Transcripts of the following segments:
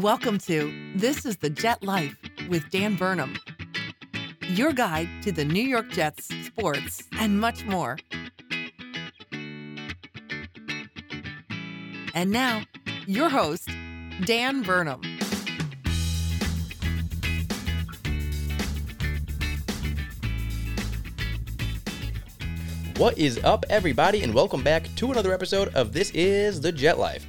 Welcome to This is the Jet Life with Dan Burnham, your guide to the New York Jets, sports, and much more. And now, your host, Dan Burnham. What is up, everybody, and welcome back to another episode of This is the Jet Life.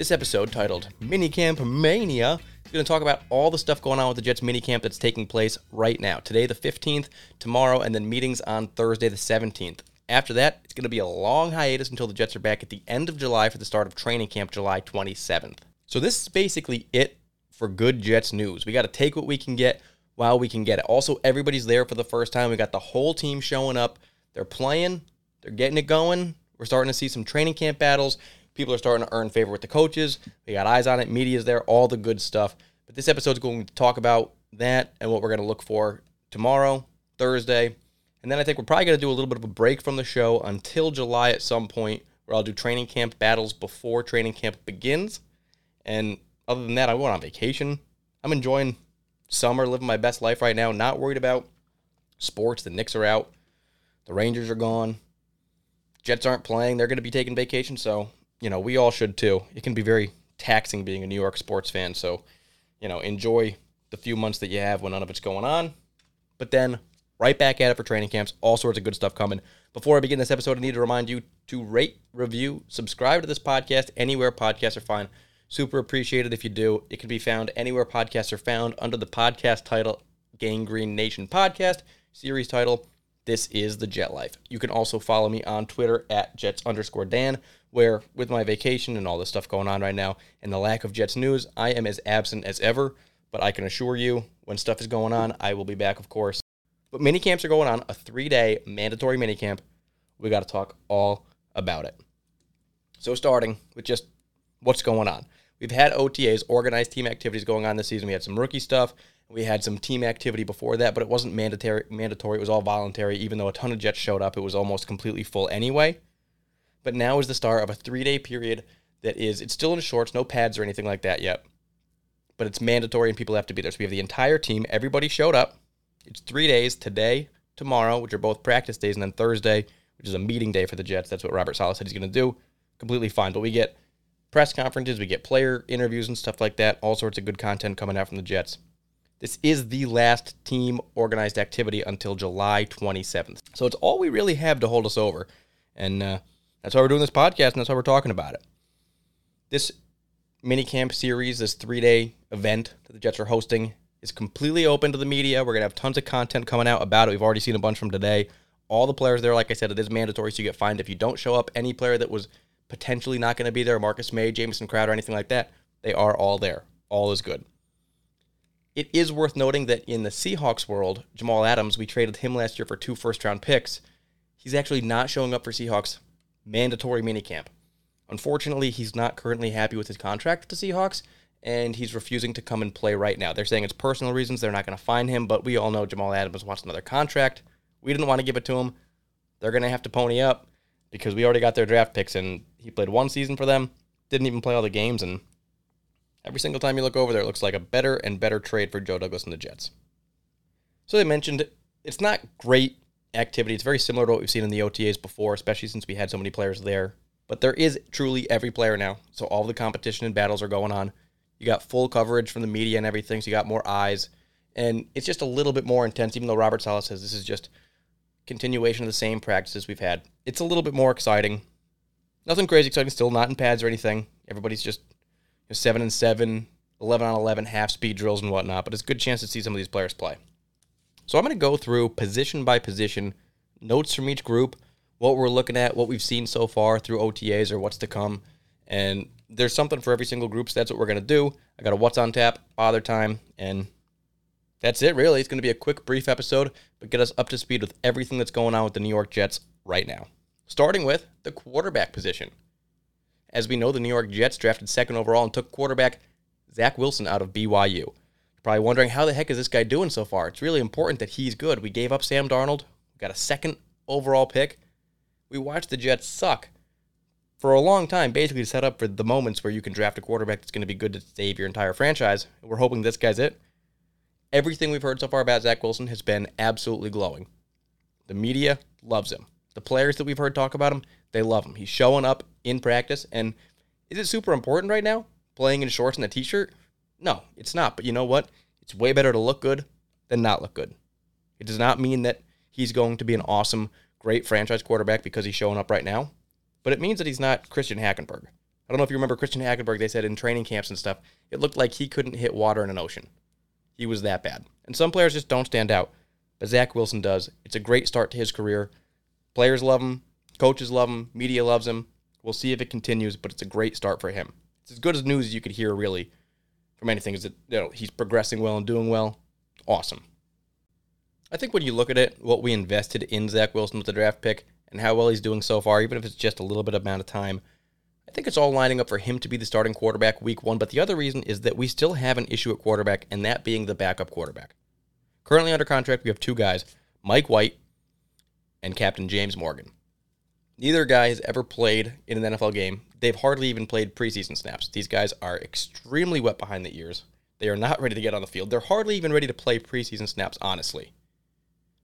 This episode, titled Minicamp Mania, is going to talk about all the stuff going on with the Jets minicamp that's taking place right now. Today, the 15th, tomorrow, and then meetings on Thursday, the 17th. After that, it's going to be a long hiatus until the Jets are back at the end of July for the start of training camp, July 27th. So, this is basically it for good Jets news. We got to take what we can get while we can get it. Also, everybody's there for the first time. We got the whole team showing up. They're playing, they're getting it going. We're starting to see some training camp battles. People are starting to earn favor with the coaches. We got eyes on it, media's there, all the good stuff. But this episode is going to talk about that and what we're going to look for tomorrow, Thursday. And then I think we're probably going to do a little bit of a break from the show until July at some point where I'll do training camp battles before training camp begins. And other than that, I went on vacation. I'm enjoying summer, living my best life right now, not worried about sports. The Knicks are out. The Rangers are gone. Jets aren't playing. They're going to be taking vacation. So, you know, we all should too. It can be very taxing being a New York sports fan. So, you know, enjoy the few months that you have when none of it's going on. But then right back at it for training camps. All sorts of good stuff coming. Before I begin this episode, I need to remind you to rate, review, subscribe to this podcast anywhere podcasts are found. Super appreciated if you do. It can be found anywhere podcasts are found under the podcast title Gang Green Nation Podcast, series title this is the Jet Life. You can also follow me on Twitter at Jets underscore Dan, where with my vacation and all this stuff going on right now and the lack of Jets news, I am as absent as ever. But I can assure you, when stuff is going on, I will be back, of course. But mini camps are going on, a three day mandatory mini camp. We got to talk all about it. So, starting with just what's going on. We've had OTAs, organized team activities going on this season. We had some rookie stuff. We had some team activity before that, but it wasn't mandatory. Mandatory. It was all voluntary. Even though a ton of Jets showed up, it was almost completely full anyway. But now is the start of a three-day period that is. It's still in shorts, no pads or anything like that yet. But it's mandatory, and people have to be there. So we have the entire team. Everybody showed up. It's three days today, tomorrow, which are both practice days, and then Thursday, which is a meeting day for the Jets. That's what Robert Saleh said he's going to do. Completely fine. But we get press conferences, we get player interviews and stuff like that. All sorts of good content coming out from the Jets. This is the last team organized activity until July 27th. So it's all we really have to hold us over. And uh, that's why we're doing this podcast, and that's why we're talking about it. This mini camp series, this three day event that the Jets are hosting, is completely open to the media. We're going to have tons of content coming out about it. We've already seen a bunch from today. All the players there, like I said, it is mandatory, so you get fined if you don't show up. Any player that was potentially not going to be there, Marcus Maye, Jamison Crowder, anything like that, they are all there. All is good. It is worth noting that in the Seahawks world, Jamal Adams, we traded him last year for two first round picks. He's actually not showing up for Seahawks mandatory minicamp. Unfortunately, he's not currently happy with his contract with the Seahawks, and he's refusing to come and play right now. They're saying it's personal reasons. They're not going to find him, but we all know Jamal Adams wants another contract. We didn't want to give it to him. They're going to have to pony up because we already got their draft picks, and he played one season for them, didn't even play all the games, and Every single time you look over there, it looks like a better and better trade for Joe Douglas and the Jets. So they mentioned it's not great activity. It's very similar to what we've seen in the OTAs before, especially since we had so many players there. But there is truly every player now. So all the competition and battles are going on. You got full coverage from the media and everything, so you got more eyes. And it's just a little bit more intense, even though Robert Saleh says this is just continuation of the same practices we've had. It's a little bit more exciting. Nothing crazy exciting, still not in pads or anything. Everybody's just seven and seven, 11 on 11 half speed drills and whatnot, but it's a good chance to see some of these players play. So I'm going to go through position by position, notes from each group, what we're looking at, what we've seen so far through OTAs or what's to come. And there's something for every single group, so that's what we're going to do. I got a what's on tap, father time, and that's it, really. It's going to be a quick, brief episode, but get us up to speed with everything that's going on with the New York Jets right now. Starting with the quarterback position. As we know, the New York Jets drafted second overall and took quarterback Zach Wilson out of BYU. Probably wondering how the heck is this guy doing so far? It's really important that he's good. We gave up Sam Darnold, we got a second overall pick. We watched the Jets suck for a long time, basically set up for the moments where you can draft a quarterback that's going to be good to save your entire franchise. We're hoping this guy's it. Everything we've heard so far about Zach Wilson has been absolutely glowing. The media loves him. The players that we've heard talk about him, they love him. He's showing up in practice. And is it super important right now? Playing in shorts and a t shirt? No, it's not. But you know what? It's way better to look good than not look good. It does not mean that he's going to be an awesome, great franchise quarterback because he's showing up right now, but it means that he's not Christian Hackenberg. I don't know if you remember Christian Hackenberg, they said in training camps and stuff, it looked like he couldn't hit water in an ocean. He was that bad. And some players just don't stand out, but Zach Wilson does. It's a great start to his career. Players love him, coaches love him, media loves him. We'll see if it continues, but it's a great start for him. It's as good as news as you could hear, really, from anything. Is that you know he's progressing well and doing well. Awesome. I think when you look at it, what we invested in Zach Wilson with the draft pick and how well he's doing so far, even if it's just a little bit amount of time, I think it's all lining up for him to be the starting quarterback week one. But the other reason is that we still have an issue at quarterback, and that being the backup quarterback. Currently under contract, we have two guys, Mike White and Captain James Morgan. Neither guy has ever played in an NFL game. They've hardly even played preseason snaps. These guys are extremely wet behind the ears. They are not ready to get on the field. They're hardly even ready to play preseason snaps, honestly.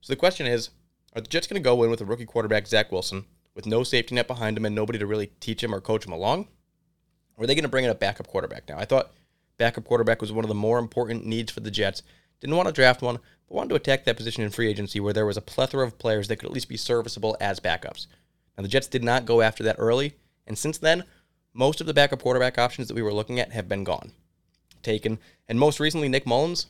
So the question is are the Jets going to go in with a rookie quarterback, Zach Wilson, with no safety net behind him and nobody to really teach him or coach him along? Or are they going to bring in a backup quarterback now? I thought backup quarterback was one of the more important needs for the Jets. Didn't want to draft one, but wanted to attack that position in free agency where there was a plethora of players that could at least be serviceable as backups. Now, the Jets did not go after that early, and since then, most of the backup quarterback options that we were looking at have been gone, taken. And most recently, Nick Mullens,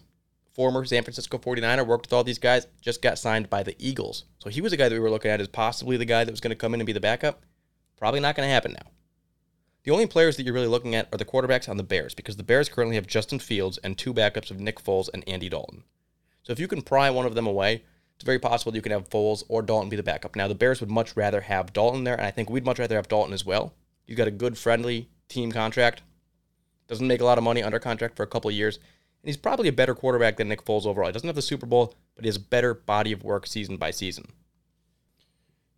former San Francisco 49er, worked with all these guys, just got signed by the Eagles. So he was a guy that we were looking at as possibly the guy that was going to come in and be the backup. Probably not going to happen now. The only players that you're really looking at are the quarterbacks on the Bears because the Bears currently have Justin Fields and two backups of Nick Foles and Andy Dalton. So if you can pry one of them away, it's very possible you can have Foles or Dalton be the backup. Now, the Bears would much rather have Dalton there, and I think we'd much rather have Dalton as well. You've got a good, friendly team contract. Doesn't make a lot of money under contract for a couple of years. And he's probably a better quarterback than Nick Foles overall. He doesn't have the Super Bowl, but he has a better body of work season by season.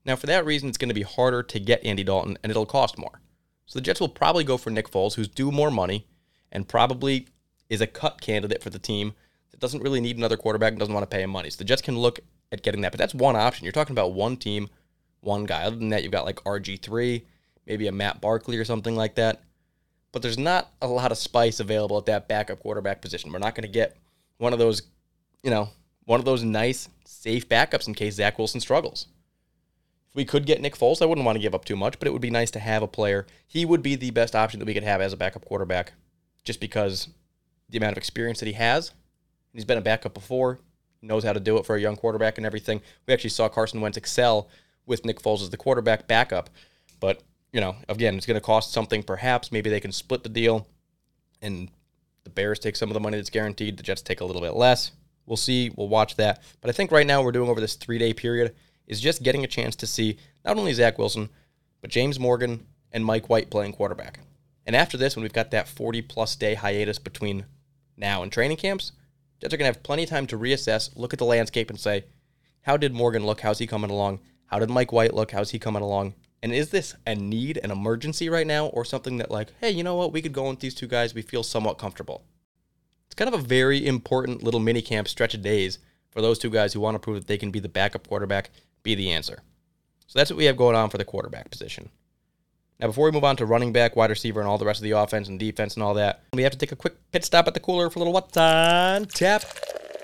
Now, for that reason, it's going to be harder to get Andy Dalton, and it'll cost more. So the Jets will probably go for Nick Foles, who's due more money and probably is a cut candidate for the team that doesn't really need another quarterback and doesn't want to pay him money. So the Jets can look at getting that. But that's one option. You're talking about one team, one guy. Other than that, you've got like RG3, maybe a Matt Barkley or something like that. But there's not a lot of spice available at that backup quarterback position. We're not going to get one of those, you know, one of those nice, safe backups in case Zach Wilson struggles. If we could get Nick Foles, I wouldn't want to give up too much, but it would be nice to have a player. He would be the best option that we could have as a backup quarterback just because the amount of experience that he has. He's been a backup before, knows how to do it for a young quarterback and everything. We actually saw Carson Wentz excel with Nick Foles as the quarterback backup. But, you know, again, it's going to cost something perhaps. Maybe they can split the deal and the Bears take some of the money that's guaranteed. The Jets take a little bit less. We'll see. We'll watch that. But I think right now we're doing over this three day period is just getting a chance to see not only Zach Wilson, but James Morgan and Mike White playing quarterback. And after this, when we've got that 40 plus day hiatus between now and training camps, Jets are going to have plenty of time to reassess, look at the landscape, and say, how did Morgan look? How's he coming along? How did Mike White look? How's he coming along? And is this a need, an emergency right now, or something that, like, hey, you know what? We could go with these two guys. We feel somewhat comfortable. It's kind of a very important little mini camp stretch of days for those two guys who want to prove that they can be the backup quarterback be the answer. So that's what we have going on for the quarterback position. Now, before we move on to running back, wide receiver, and all the rest of the offense and defense and all that, we have to take a quick pit stop at the cooler for a little What's on Tap.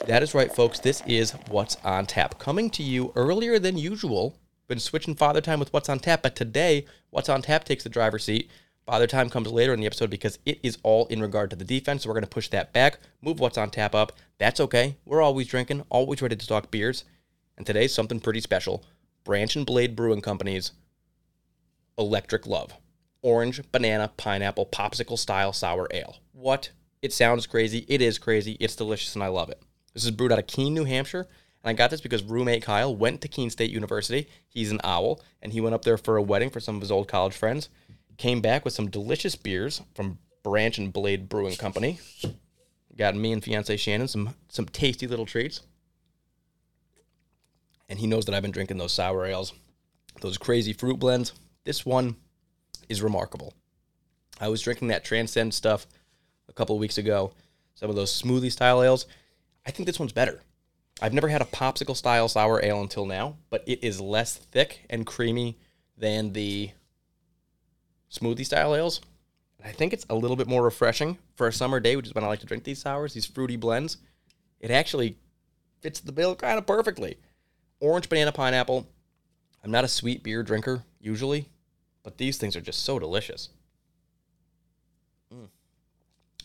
That is right, folks. This is What's on Tap. Coming to you earlier than usual. Been switching father time with What's on Tap, but today, What's on Tap takes the driver's seat. Father time comes later in the episode because it is all in regard to the defense. So we're going to push that back, move What's on Tap up. That's okay. We're always drinking, always ready to talk beers. And today's something pretty special. Branch and Blade Brewing Company's Electric Love. Orange, banana, pineapple, popsicle style sour ale. What? It sounds crazy. It is crazy. It's delicious and I love it. This is brewed out of Keene, New Hampshire. And I got this because roommate Kyle went to Keene State University. He's an owl, and he went up there for a wedding for some of his old college friends. Came back with some delicious beers from Branch and Blade Brewing Company. Got me and fiance Shannon some some tasty little treats and he knows that I've been drinking those sour ales, those crazy fruit blends. This one is remarkable. I was drinking that Transcend stuff a couple weeks ago, some of those smoothie style ales. I think this one's better. I've never had a popsicle style sour ale until now, but it is less thick and creamy than the smoothie style ales. I think it's a little bit more refreshing for a summer day, which is when I like to drink these sours, these fruity blends. It actually fits the bill kind of perfectly. Orange, banana, pineapple. I'm not a sweet beer drinker usually, but these things are just so delicious. Mm.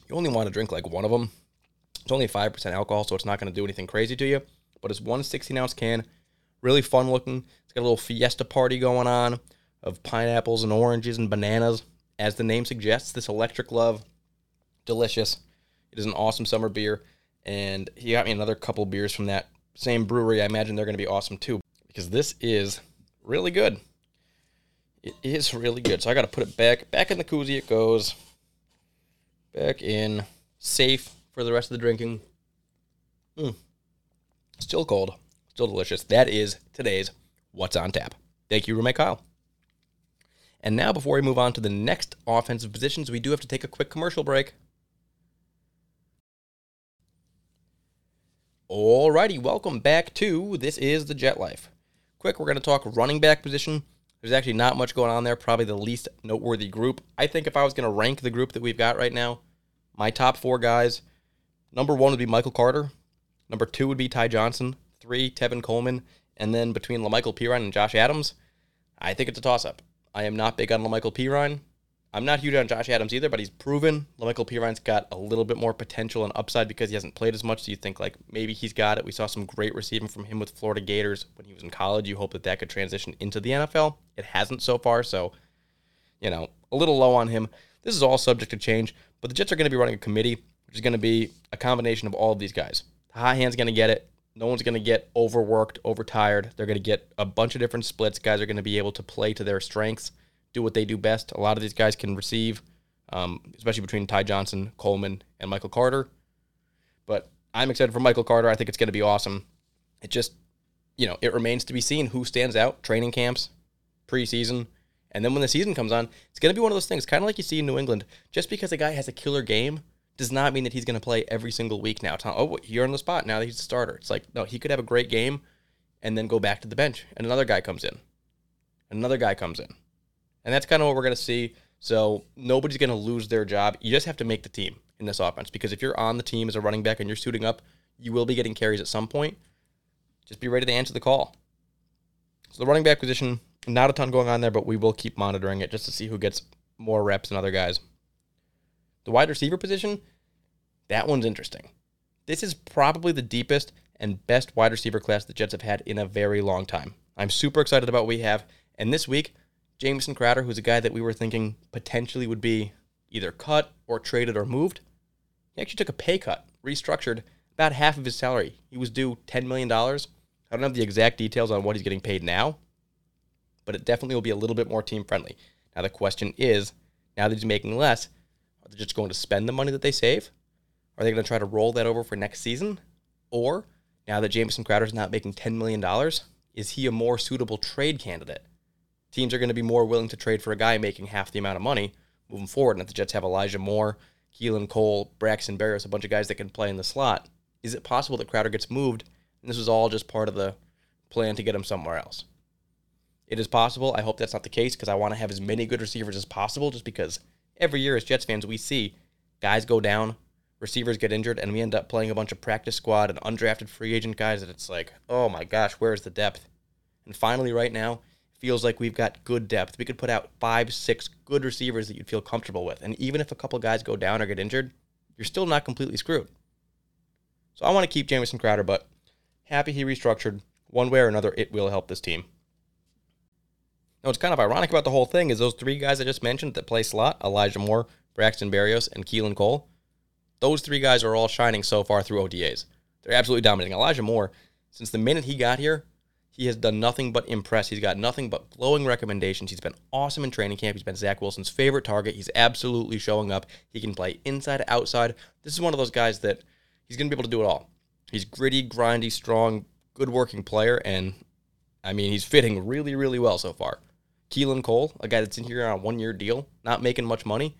You only want to drink like one of them. It's only 5% alcohol, so it's not going to do anything crazy to you. But it's one 16 ounce can. Really fun looking. It's got a little fiesta party going on of pineapples and oranges and bananas. As the name suggests, this electric love, delicious. It is an awesome summer beer. And he got me another couple beers from that same brewery. I imagine they're going to be awesome too because this is really good. It is really good. So I got to put it back back in the koozie. It goes back in safe for the rest of the drinking. Mm. Still cold, still delicious. That is today's what's on tap. Thank you, roommate Kyle. And now, before we move on to the next offensive positions, we do have to take a quick commercial break. Alrighty, welcome back to This is the Jet Life. Quick, we're going to talk running back position. There's actually not much going on there, probably the least noteworthy group. I think if I was going to rank the group that we've got right now, my top four guys, number one would be Michael Carter, number two would be Ty Johnson, three, Tevin Coleman, and then between Lamical Perine and Josh Adams, I think it's a toss up. I am not big on Lamical Perine. I'm not huge on Josh Adams either, but he's proven Lamical Perine's got a little bit more potential and upside because he hasn't played as much. So you think like maybe he's got it. We saw some great receiving from him with Florida Gators when he was in college. You hope that that could transition into the NFL. It hasn't so far, so you know a little low on him. This is all subject to change, but the Jets are going to be running a committee, which is going to be a combination of all of these guys. High hand's going to get it. No one's going to get overworked, overtired. They're going to get a bunch of different splits. Guys are going to be able to play to their strengths do what they do best. A lot of these guys can receive, um, especially between Ty Johnson, Coleman, and Michael Carter. But I'm excited for Michael Carter. I think it's going to be awesome. It just, you know, it remains to be seen who stands out. Training camps, preseason, and then when the season comes on, it's going to be one of those things, kind of like you see in New England. Just because a guy has a killer game does not mean that he's going to play every single week now. Oh, you're on the spot. Now that he's a starter. It's like, no, he could have a great game and then go back to the bench, and another guy comes in. Another guy comes in. And that's kind of what we're going to see. So nobody's going to lose their job. You just have to make the team in this offense because if you're on the team as a running back and you're suiting up, you will be getting carries at some point. Just be ready to answer the call. So the running back position, not a ton going on there, but we will keep monitoring it just to see who gets more reps than other guys. The wide receiver position, that one's interesting. This is probably the deepest and best wide receiver class the Jets have had in a very long time. I'm super excited about what we have. And this week, Jamison Crowder, who's a guy that we were thinking potentially would be either cut or traded or moved, he actually took a pay cut, restructured about half of his salary. He was due $10 million. I don't have the exact details on what he's getting paid now, but it definitely will be a little bit more team friendly. Now, the question is now that he's making less, are they just going to spend the money that they save? Are they going to try to roll that over for next season? Or now that Jamison Crowder is not making $10 million, is he a more suitable trade candidate? Teams are going to be more willing to trade for a guy making half the amount of money moving forward. And if the Jets have Elijah Moore, Keelan Cole, Braxton Berrios, a bunch of guys that can play in the slot, is it possible that Crowder gets moved? And this was all just part of the plan to get him somewhere else. It is possible. I hope that's not the case because I want to have as many good receivers as possible just because every year as Jets fans, we see guys go down, receivers get injured, and we end up playing a bunch of practice squad and undrafted free agent guys that it's like, oh my gosh, where's the depth? And finally, right now, feels like we've got good depth. We could put out five, six good receivers that you'd feel comfortable with. And even if a couple guys go down or get injured, you're still not completely screwed. So I want to keep Jamison Crowder, but happy he restructured. One way or another, it will help this team. Now, what's kind of ironic about the whole thing is those three guys I just mentioned that play slot Elijah Moore, Braxton Berrios, and Keelan Cole those three guys are all shining so far through OTAs. They're absolutely dominating. Elijah Moore, since the minute he got here, he has done nothing but impress. He's got nothing but glowing recommendations. He's been awesome in training camp. He's been Zach Wilson's favorite target. He's absolutely showing up. He can play inside, outside. This is one of those guys that he's going to be able to do it all. He's gritty, grindy, strong, good working player, and I mean, he's fitting really, really well so far. Keelan Cole, a guy that's in here on a one year deal, not making much money,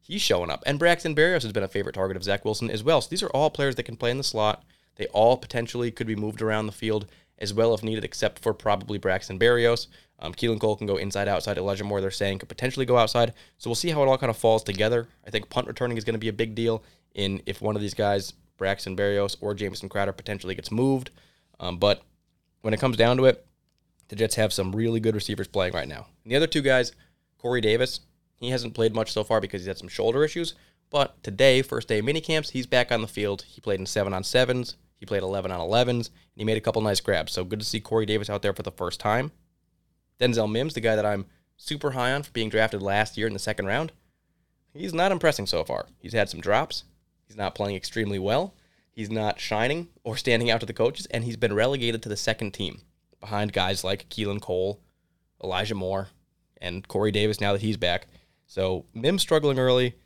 he's showing up. And Braxton Berrios has been a favorite target of Zach Wilson as well. So these are all players that can play in the slot. They all potentially could be moved around the field as well if needed, except for probably Braxton Berrios. Um, Keelan Cole can go inside, outside. Elijah Moore, they're saying, could potentially go outside. So we'll see how it all kind of falls together. I think punt returning is going to be a big deal in if one of these guys, Braxton Berrios or Jamison Crowder, potentially gets moved. Um, but when it comes down to it, the Jets have some really good receivers playing right now. And the other two guys, Corey Davis, he hasn't played much so far because he's had some shoulder issues. But today, first day of minicamps, he's back on the field. He played in seven on sevens. He played 11 on 11s, and he made a couple nice grabs. So good to see Corey Davis out there for the first time. Denzel Mims, the guy that I'm super high on for being drafted last year in the second round, he's not impressing so far. He's had some drops. He's not playing extremely well. He's not shining or standing out to the coaches, and he's been relegated to the second team behind guys like Keelan Cole, Elijah Moore, and Corey Davis now that he's back. So Mims struggling early.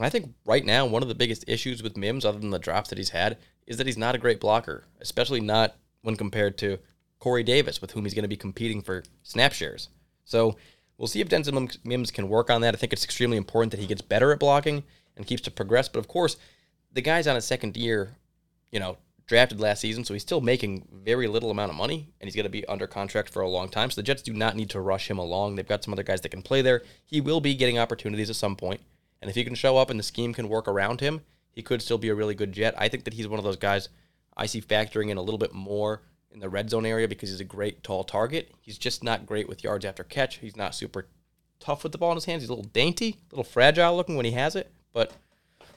I think right now one of the biggest issues with Mims, other than the drops that he's had, is that he's not a great blocker, especially not when compared to Corey Davis, with whom he's going to be competing for snap shares. So we'll see if Denzel Mims can work on that. I think it's extremely important that he gets better at blocking and keeps to progress. But of course, the guy's on his second year, you know, drafted last season, so he's still making very little amount of money, and he's going to be under contract for a long time. So the Jets do not need to rush him along. They've got some other guys that can play there. He will be getting opportunities at some point, and if he can show up and the scheme can work around him, he could still be a really good Jet. I think that he's one of those guys I see factoring in a little bit more in the red zone area because he's a great tall target. He's just not great with yards after catch. He's not super tough with the ball in his hands. He's a little dainty, a little fragile looking when he has it, but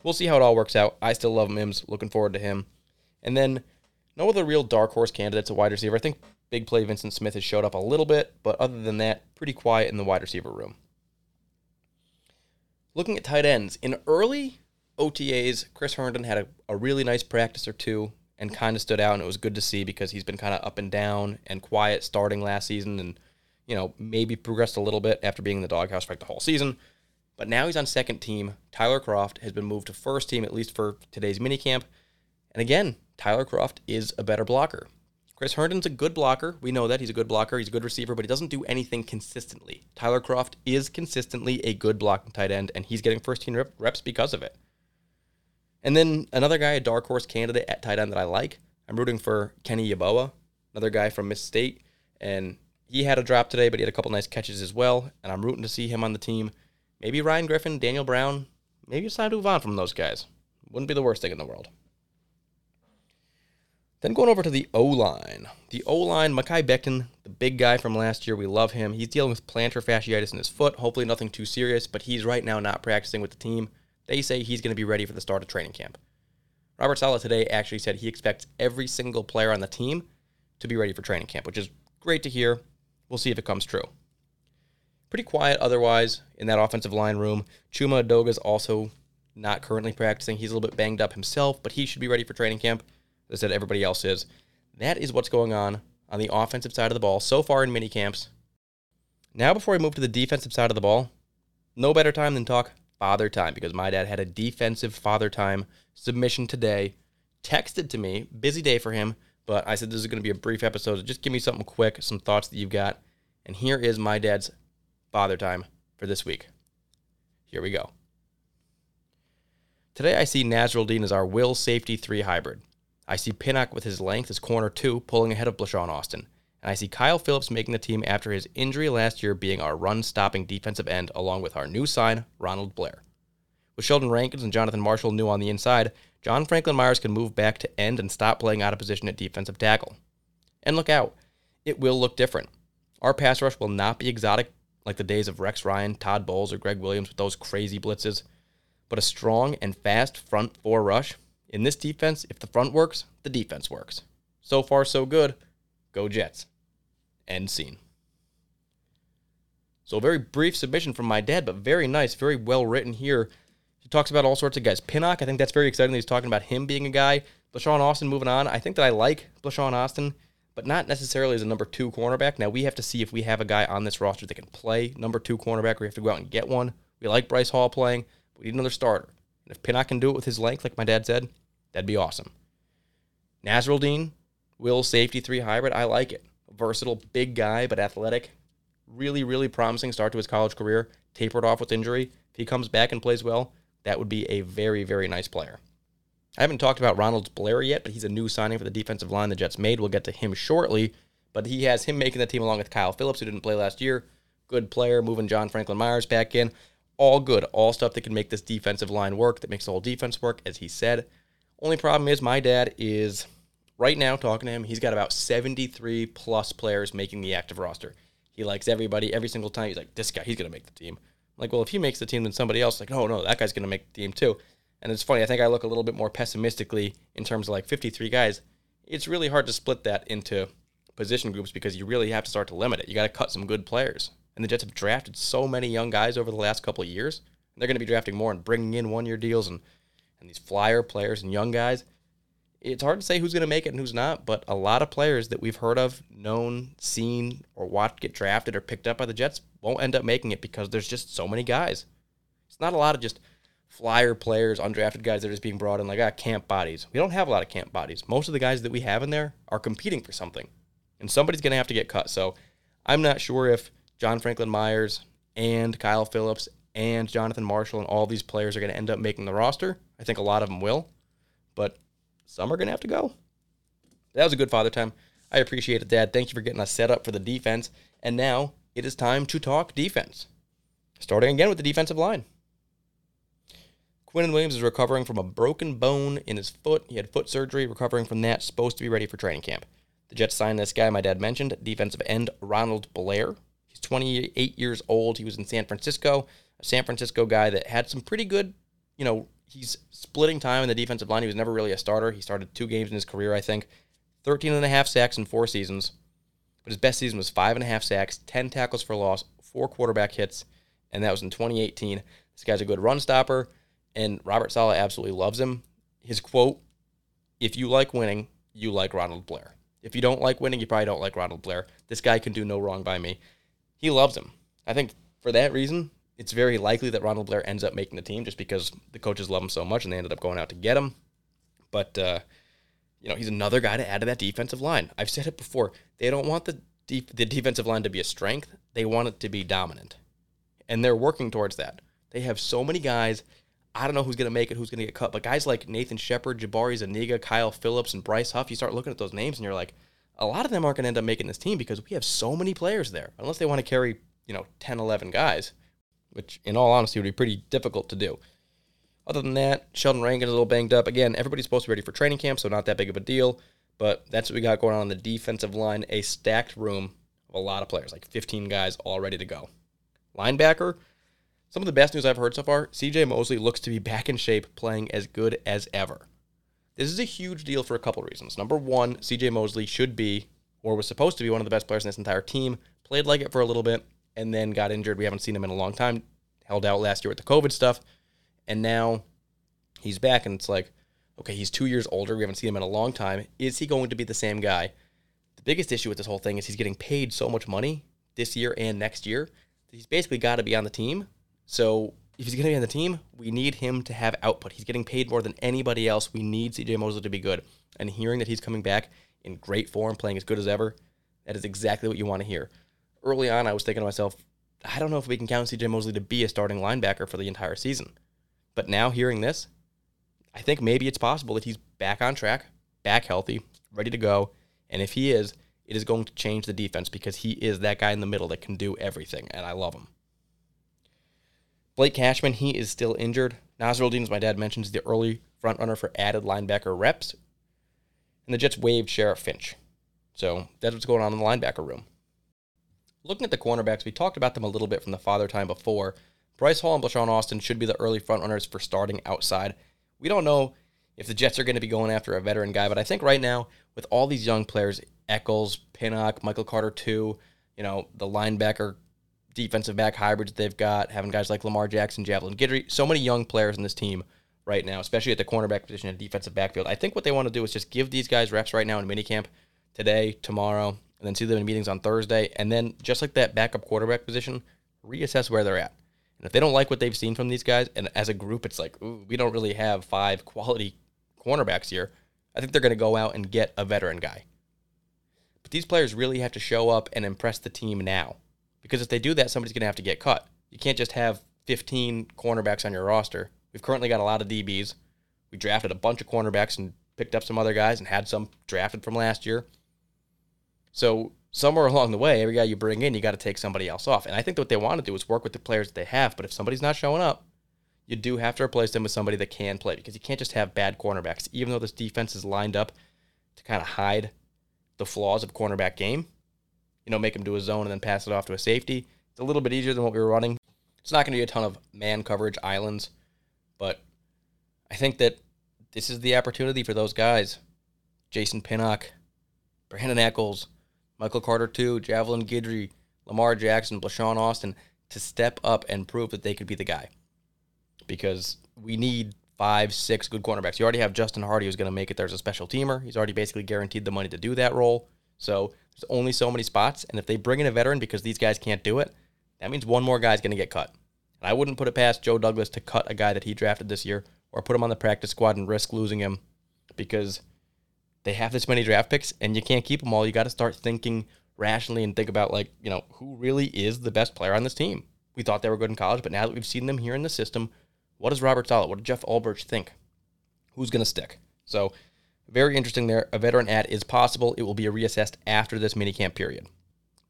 we'll see how it all works out. I still love Mims. Looking forward to him. And then no other real dark horse candidates at wide receiver. I think big play Vyncint Smith has showed up a little bit, but other than that, pretty quiet in the wide receiver room. Looking at tight ends, in early OTAs, Chris Herndon had a, a really nice practice or two and kind of stood out, and it was good to see because he's been kind of up and down and quiet starting last season, and you know maybe progressed a little bit after being in the doghouse for like the whole season. But now he's on second team. Tyler Kroft has been moved to first team at least for today's minicamp, and again, Tyler Kroft is a better blocker. Chris Herndon's a good blocker. We know that he's a good blocker. He's a good receiver, but he doesn't do anything consistently. Tyler Kroft is consistently a good blocking tight end, and he's getting first team reps because of it. And then another guy, a dark horse candidate at tight end that I like. I'm rooting for Kenny Yeboah, another guy from Miss State. And he had a drop today, but he had a couple nice catches as well. And I'm rooting to see him on the team. Maybe Ryan Griffin, Daniel Brown. Maybe move on from those guys. Wouldn't be the worst thing in the world. Then going over to the O line. The O line, Mekhi Becton, the big guy from last year, we love him. He's dealing with plantar fasciitis in his foot. Hopefully, nothing too serious, but he's right now not practicing with the team. They say he's going to be ready for the start of training camp. Robert Saleh today actually said he expects every single player on the team to be ready for training camp, which is great to hear. We'll see if it comes true. Pretty quiet otherwise in that offensive line room. Chuma Edoga is also not currently practicing. He's a little bit banged up himself, but he should be ready for training camp. As I said, everybody else is. That is what's going on on the offensive side of the ball so far in mini camps. Now, before we move to the defensive side of the ball, no better time than talk father time because my dad had a defensive father time submission today. Texted to me, busy day for him, but I said this is going to be a brief episode. So just give me something quick, some thoughts that you've got. And here is my dad's father time for this week. Here we go. Today I see Nasirildeen as our will safety three hybrid. I see Pinnock with his length as corner two, pulling ahead of Blashawn Austin and I see Kyle Phillips making the team after his injury last year being our run stopping defensive end, along with our new sign, Ronald Blair. With Sheldon Rankins and Jonathan Marshall new on the inside, John Franklin Myers can move back to end and stop playing out of position at defensive tackle. And look out, it will look different. Our pass rush will not be exotic like the days of Rex Ryan, Todd Bowles, or Greg Williams with those crazy blitzes, but a strong and fast front four rush. In this defense, if the front works, the defense works. So far, so good. Go Jets. End scene. So, a very brief submission from my dad, but very nice, very well written here. He talks about all sorts of guys. Pinnock, I think that's very exciting he's talking about him being a guy. Blashawn Austin moving on. I think that I like Blashawn Austin, but not necessarily as a number two cornerback. Now, we have to see if we have a guy on this roster that can play number two cornerback. We have to go out and get one. We like Bryce Hall playing, we need another starter. And if Pinnock can do it with his length, like my dad said, that'd be awesome. Nasirildeen, will safety three hybrid. I like it versatile, big guy, but athletic. really, really promising start to his college career, tapered off with injury. If he comes back and plays well, that would be a very, very nice player. I haven't talked about Ronald Blair yet, but he's a new signing for the defensive line the Jets made. We'll get to him shortly, but he has him making the team along with Kyle Phillips, who didn't play last year. Good player, moving John Franklin Myers back in. All good, all stuff that can make this defensive line work, that makes the whole defense work, as he said. Only problem is my dad is right now talking to him, he's got about 73 plus players making the active roster. He likes everybody every single time. He's like, this guy, he's going to make the team. I'm like, well, if he makes the team, then somebody else, like, oh, no, that guy's going to make the team too. And it's funny, I think I look a little bit more pessimistically in terms of like 53 guys. It's really hard to split that into position groups because you really have to start to limit it. You got to cut some good players. And the Jets have drafted so many young guys over the last couple of years. They're going to be drafting more and bringing in one year deals and, and these flyer players and young guys it's hard to say who's going to make it and who's not, but a lot of players that we've heard of, known, seen, or watched get drafted or picked up by the Jets won't end up making it because there's just so many guys. It's not a lot of just flyer players, undrafted guys that are just being brought in like ah, camp bodies. We don't have a lot of camp bodies. Most of the guys that we have in there are competing for something, and somebody's going to have to get cut. So I'm not sure if John Franklin Myers and Kyle Phillips and Jonathan Marshall and all these players are going to end up making the roster. I think a lot of them will, but some are going to have to go. That was a good father time. I appreciate it, Dad. Thank you for getting us set up for the defense. And now it is time to talk defense. Starting again with the defensive line. Quinnen Williams is recovering from a broken bone in his foot. He had foot surgery, recovering from that, supposed to be ready for training camp. The Jets signed this guy my dad mentioned, defensive end Ronald Blair. He's 28 years old. He was in San Francisco, a San Francisco guy that had some pretty good, you know, he's splitting time in the defensive line. He was never really a starter. He started two games in his career, I think. 13 and a half sacks in four seasons. But his best season was five and a half sacks, 10 tackles for loss, four quarterback hits, and that was in 2018. This guy's a good run stopper, and Robert Saleh absolutely loves him. His quote If you like winning, you like Ronald Blair. If you don't like winning, you probably don't like Ronald Blair. This guy can do no wrong by me. He loves him. I think for that reason, it's very likely that Ronald Blair ends up making the team just because the coaches love him so much and they ended up going out to get him. But, uh, you know, he's another guy to add to that defensive line. I've said it before. They don't want the, def- the defensive line to be a strength, they want it to be dominant. And they're working towards that. They have so many guys. I don't know who's going to make it, who's going to get cut, but guys like Nathan Shepherd, Jabari Zuniga, Kyle Phillips, and Bryce Huff, you start looking at those names and you're like, a lot of them aren't going to end up making this team because we have so many players there, unless they want to carry, you know, 10, 11 guys which in all honesty would be pretty difficult to do. Other than that, Sheldon Rankin is a little banged up. Again, everybody's supposed to be ready for training camp, so not that big of a deal. But that's what we got going on in the defensive line a stacked room of a lot of players, like 15 guys all ready to go. Linebacker, some of the best news I've heard so far CJ Mosley looks to be back in shape, playing as good as ever. This is a huge deal for a couple reasons. Number one, CJ Mosley should be, or was supposed to be, one of the best players in this entire team. Played like it for a little bit, and then got injured. We haven't seen him in a long time. Held out last year with the COVID stuff, and now he's back. And it's like, okay, he's two years older. We haven't seen him in a long time. Is he going to be the same guy? The biggest issue with this whole thing is he's getting paid so much money this year and next year he's basically got to be on the team. So if he's going to be on the team, we need him to have output. He's getting paid more than anybody else. We need CJ Mosley to be good. And hearing that he's coming back in great form, playing as good as ever, that is exactly what you want to hear early on, I was thinking to myself, I don't know if we can count CJ Mosley to be a starting linebacker for the entire season. But now hearing this, I think maybe it's possible that he's back on track, back healthy, ready to go. And if he is, it is going to change the defense because he is that guy in the middle that can do everything, and I love him. Blake Cashman, he is still injured. Nasirildeen, as my dad mentions, the early front runner for added linebacker reps. And the Jets waived Sharif Finch. So that's what's going on in the linebacker room. Looking at the cornerbacks, we talked about them a little bit from the father time before. Bryce Hall and Blashawn Austin should be the early front runners for starting outside. We don't know if the Jets are going to be going after a veteran guy, but I think right now, with all these young players, Echols, Pinnock, Michael Carter, too, you know, the linebacker, defensive back hybrids they've got, having guys like Lamar Jackson, Javelin Guidry, so many young players in this team right now, especially at the cornerback position and defensive backfield. I think what they want to do is just give these guys reps right now in minicamp today, tomorrow, and then see them in meetings on Thursday, and then just like that backup quarterback position, reassess where they're at. And if they don't like what they've seen from these guys, and as a group, it's like, ooh, we don't really have five quality cornerbacks here, I think they're going to go out and get a veteran guy. But these players really have to show up and impress the team now Because if they do that, somebody's going to have to get cut. You can't just have 15 cornerbacks on your roster. We've currently got a lot of DBs. We drafted a bunch of cornerbacks and picked up some other guys and had some drafted from last year. So somewhere along the way, every guy you bring in, you got to take somebody else off. And I think what they want to do is work with the players that they have. But if somebody's not showing up, you do have to replace them with somebody that can play because you can't just have bad cornerbacks. Even though this defense is lined up to kind of hide the flaws of cornerback game, you know, make them do a zone and then pass it off to a safety. It's a little bit easier than what we were running. It's not going to be a ton of man coverage islands, but I think that this is the opportunity for those guys. Jason Pinnock, Brandon Echols, Michael Carter too, Javelin Guidry, Lamar Jackson, Blashawn Austin to step up and prove that they could be the guy. Because we need five, six good cornerbacks. You already have Justin Hardee who's going to make it there as a special teamer. He's already basically guaranteed the money to do that role. So there's only so many spots. And if they bring in a veteran because these guys can't do it, that means one more guy's going to get cut. And I wouldn't put it past Joe Douglas to cut a guy that he drafted this year or put him on the practice squad and risk losing him because they have this many draft picks and you can't keep them all. You got to start thinking rationally and think about like, you know, who really is the best player on this team. We thought they were good in college, but now that we've seen them here in the system, what does Robert Saleh, what did Jeff Ulbrich think? Who's going to stick? So, very interesting there. A veteran ad is possible. It will be reassessed after this minicamp period.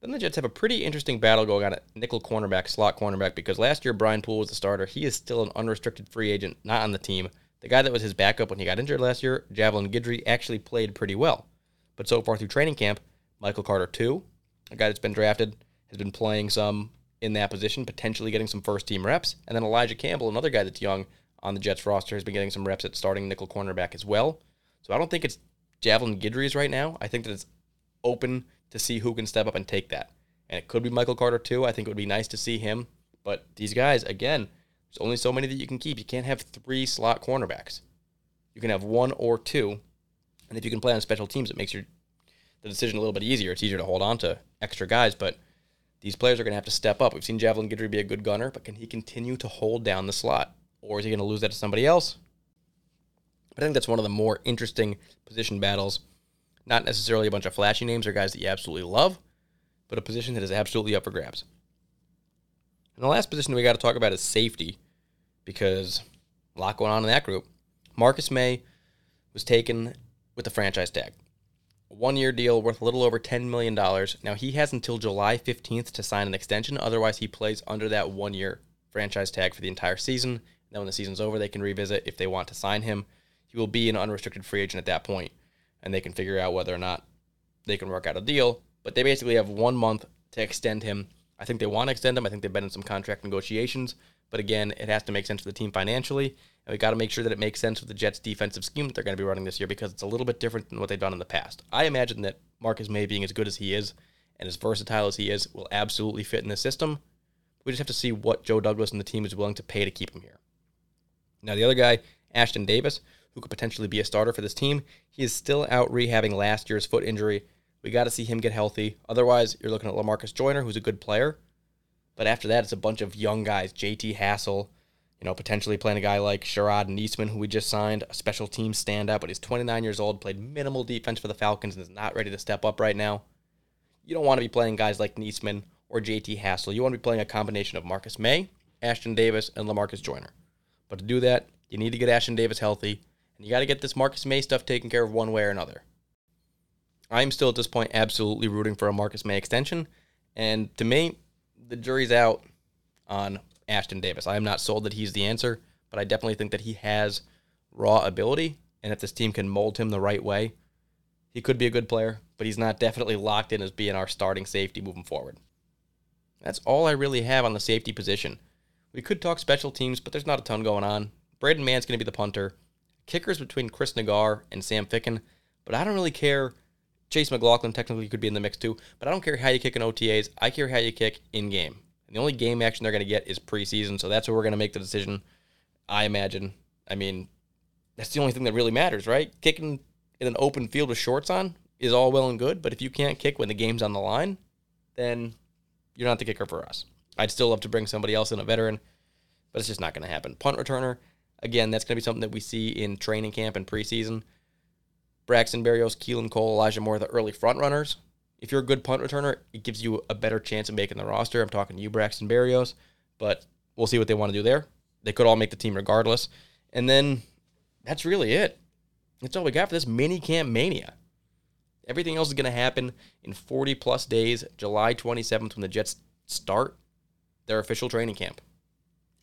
Then the Jets have a pretty interesting battle going on at nickel cornerback, slot cornerback, because last year Brian Poole was the starter. He is still an unrestricted free agent, not on the team. The guy that was his backup when he got injured last year, Javelin Guidry, actually played pretty well. But so far through training camp, Michael Carter, too, a guy that's been drafted, has been playing some in that position, potentially getting some first team reps. And then Elijah Campbell, another guy that's young on the Jets roster, has been getting some reps at starting nickel cornerback as well. So I don't think it's Javelin Guidry's right now. I think that it's open to see who can step up and take that. And it could be Michael Carter too. I think it would be nice to see him. But these guys, again, there's only so many that you can keep. You can't have three slot cornerbacks. You can have one or two. And if you can play on special teams, it makes your the decision a little bit easier. It's easier to hold on to extra guys, but these players are going to have to step up. We've seen Javelin Guidry be a good gunner, but can he continue to hold down the slot? Or is he going to lose that to somebody else? But I think that's one of the more interesting position battles not necessarily a bunch of flashy names or guys that you absolutely love, but a position that is absolutely up for grabs. And the last position we got to talk about is safety, because a lot going on in that group. Marcus Maye was taken with the franchise tag. A one year deal worth a little over $10 million. Now, he has until July 15th to sign an extension. Otherwise, he plays under that one year franchise tag for the entire season. Then, when the season's over, they can revisit if they want to sign him. He will be an unrestricted free agent at that point and they can figure out whether or not they can work out a deal. But they basically have one month to extend him. I think they want to extend him. I think they've been in some contract negotiations. But again, it has to make sense for the team financially. And we got to make sure that it makes sense with the Jets' defensive scheme that they're going to be running this year because it's a little bit different than what they've done in the past. I imagine that Marcus Maye, being as good as he is and as versatile as he is, will absolutely fit in the system. We just have to see what Joe Douglas and the team is willing to pay to keep him here. Now, the other guy, Ashtyn Davis, who could potentially be a starter for this team. He is still out rehabbing last year's foot injury. We got to see him get healthy. Otherwise, you're looking at Lamarcus Joyner, who's a good player. But after that, it's a bunch of young guys. JT Hassell, you know, potentially playing a guy like Sharrod Neasman, who we just signed, a special team standout, but he's 29 years old, played minimal defense for the Falcons, and is not ready to step up right now. You don't want to be playing guys like Neasman or JT Hassell. You want to be playing a combination of Marcus Maye, Ashtyn Davis, and Lamarcus Joyner. But to do that, you need to get Ashtyn Davis healthy. And you got to get this Marcus Maye stuff taken care of one way or another. I'm still at this point absolutely rooting for a Marcus Maye extension. And to me, the jury's out on Ashtyn Davis. I am not sold that he's the answer, but I definitely think that he has raw ability. And if this team can mold him the right way, he could be a good player, but he's not definitely locked in as being our starting safety moving forward. That's all I really have on the safety position. We could talk special teams, but there's not a ton going on. Braden Mann's going to be the punter kickers between Chris Naggar and Sam Ficken, but I don't really care. Chase McLaughlin technically could be in the mix too, but I don't care how you kick in OTAs. I care how you kick in game. The only game action they're going to get is preseason, so that's where we're going to make the decision. I imagine. I mean, that's the only thing that really matters, right? Kicking in an open field with shorts on is all well and good, but if you can't kick when the game's on the line, then you're not the kicker for us. I'd still love to bring somebody else in, a veteran, but it's just not going to happen. Punt returner, Again, that's going to be something that we see in training camp and preseason. Braxton Berrios, Keelan Cole, Elijah Moore, the early front runners if you're a good punt returner, it gives you a better chance of making the roster. I'm talking to you, Braxton Berrios, but we'll see what they want to do there. They could all make the team regardless. And then that's really it. That's all we got for this mini camp mania. Everything else is going to happen in 40 plus days, July 27th, when the Jets start their official training camp.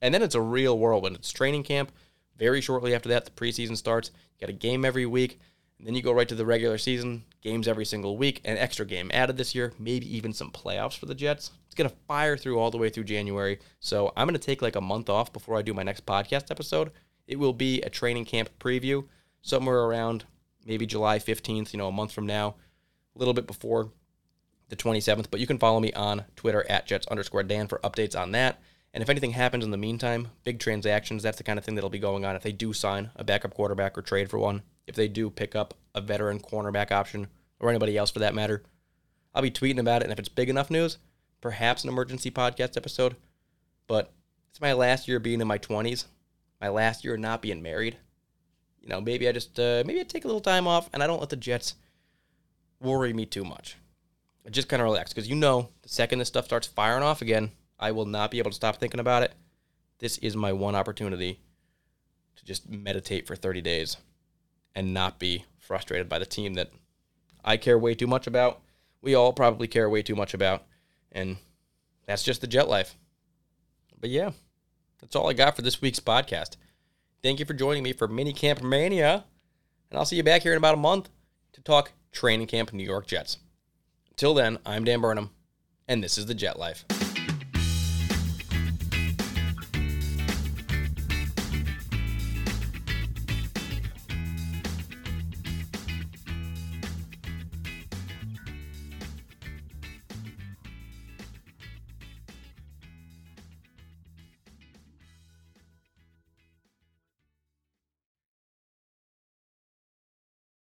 And then it's a real whirlwind. It's training camp. Very shortly after that, the preseason starts. You got a game every week. And then you go right to the regular season, games every single week, an extra game added this year, maybe even some playoffs for the Jets. It's going to fire through all the way through January. So I'm going to take like a month off before I do my next podcast episode. It will be a training camp preview somewhere around maybe July 15th, you know, a month from now, a little bit before the 27th. But you can follow me on Twitter at Jets underscore Dan for updates on that. And if anything happens in the meantime, big transactions, that's the kind of thing that'll be going on if they do sign a backup quarterback or trade for one if they do pick up a veteran cornerback option or anybody else for that matter. I'll be tweeting about it, and if it's big enough news, perhaps an emergency podcast episode. But it's my last year being in my 20s, my last year not being married. You know, maybe I just uh, maybe I take a little time off and I don't let the Jets worry me too much. I just kind of relax because you know the second this stuff starts firing off again, I will not be able to stop thinking about it. This is my one opportunity to just meditate for 30 days and not be frustrated by the team that I care way too much about. We all probably care way too much about. And that's just the jet life. But yeah, that's all I got for this week's podcast. Thank you for joining me for Mini Camp Mania. And I'll see you back here in about a month to talk training camp New York Jets. Until then, I'm Dan Burnham, and this is the Jet Life.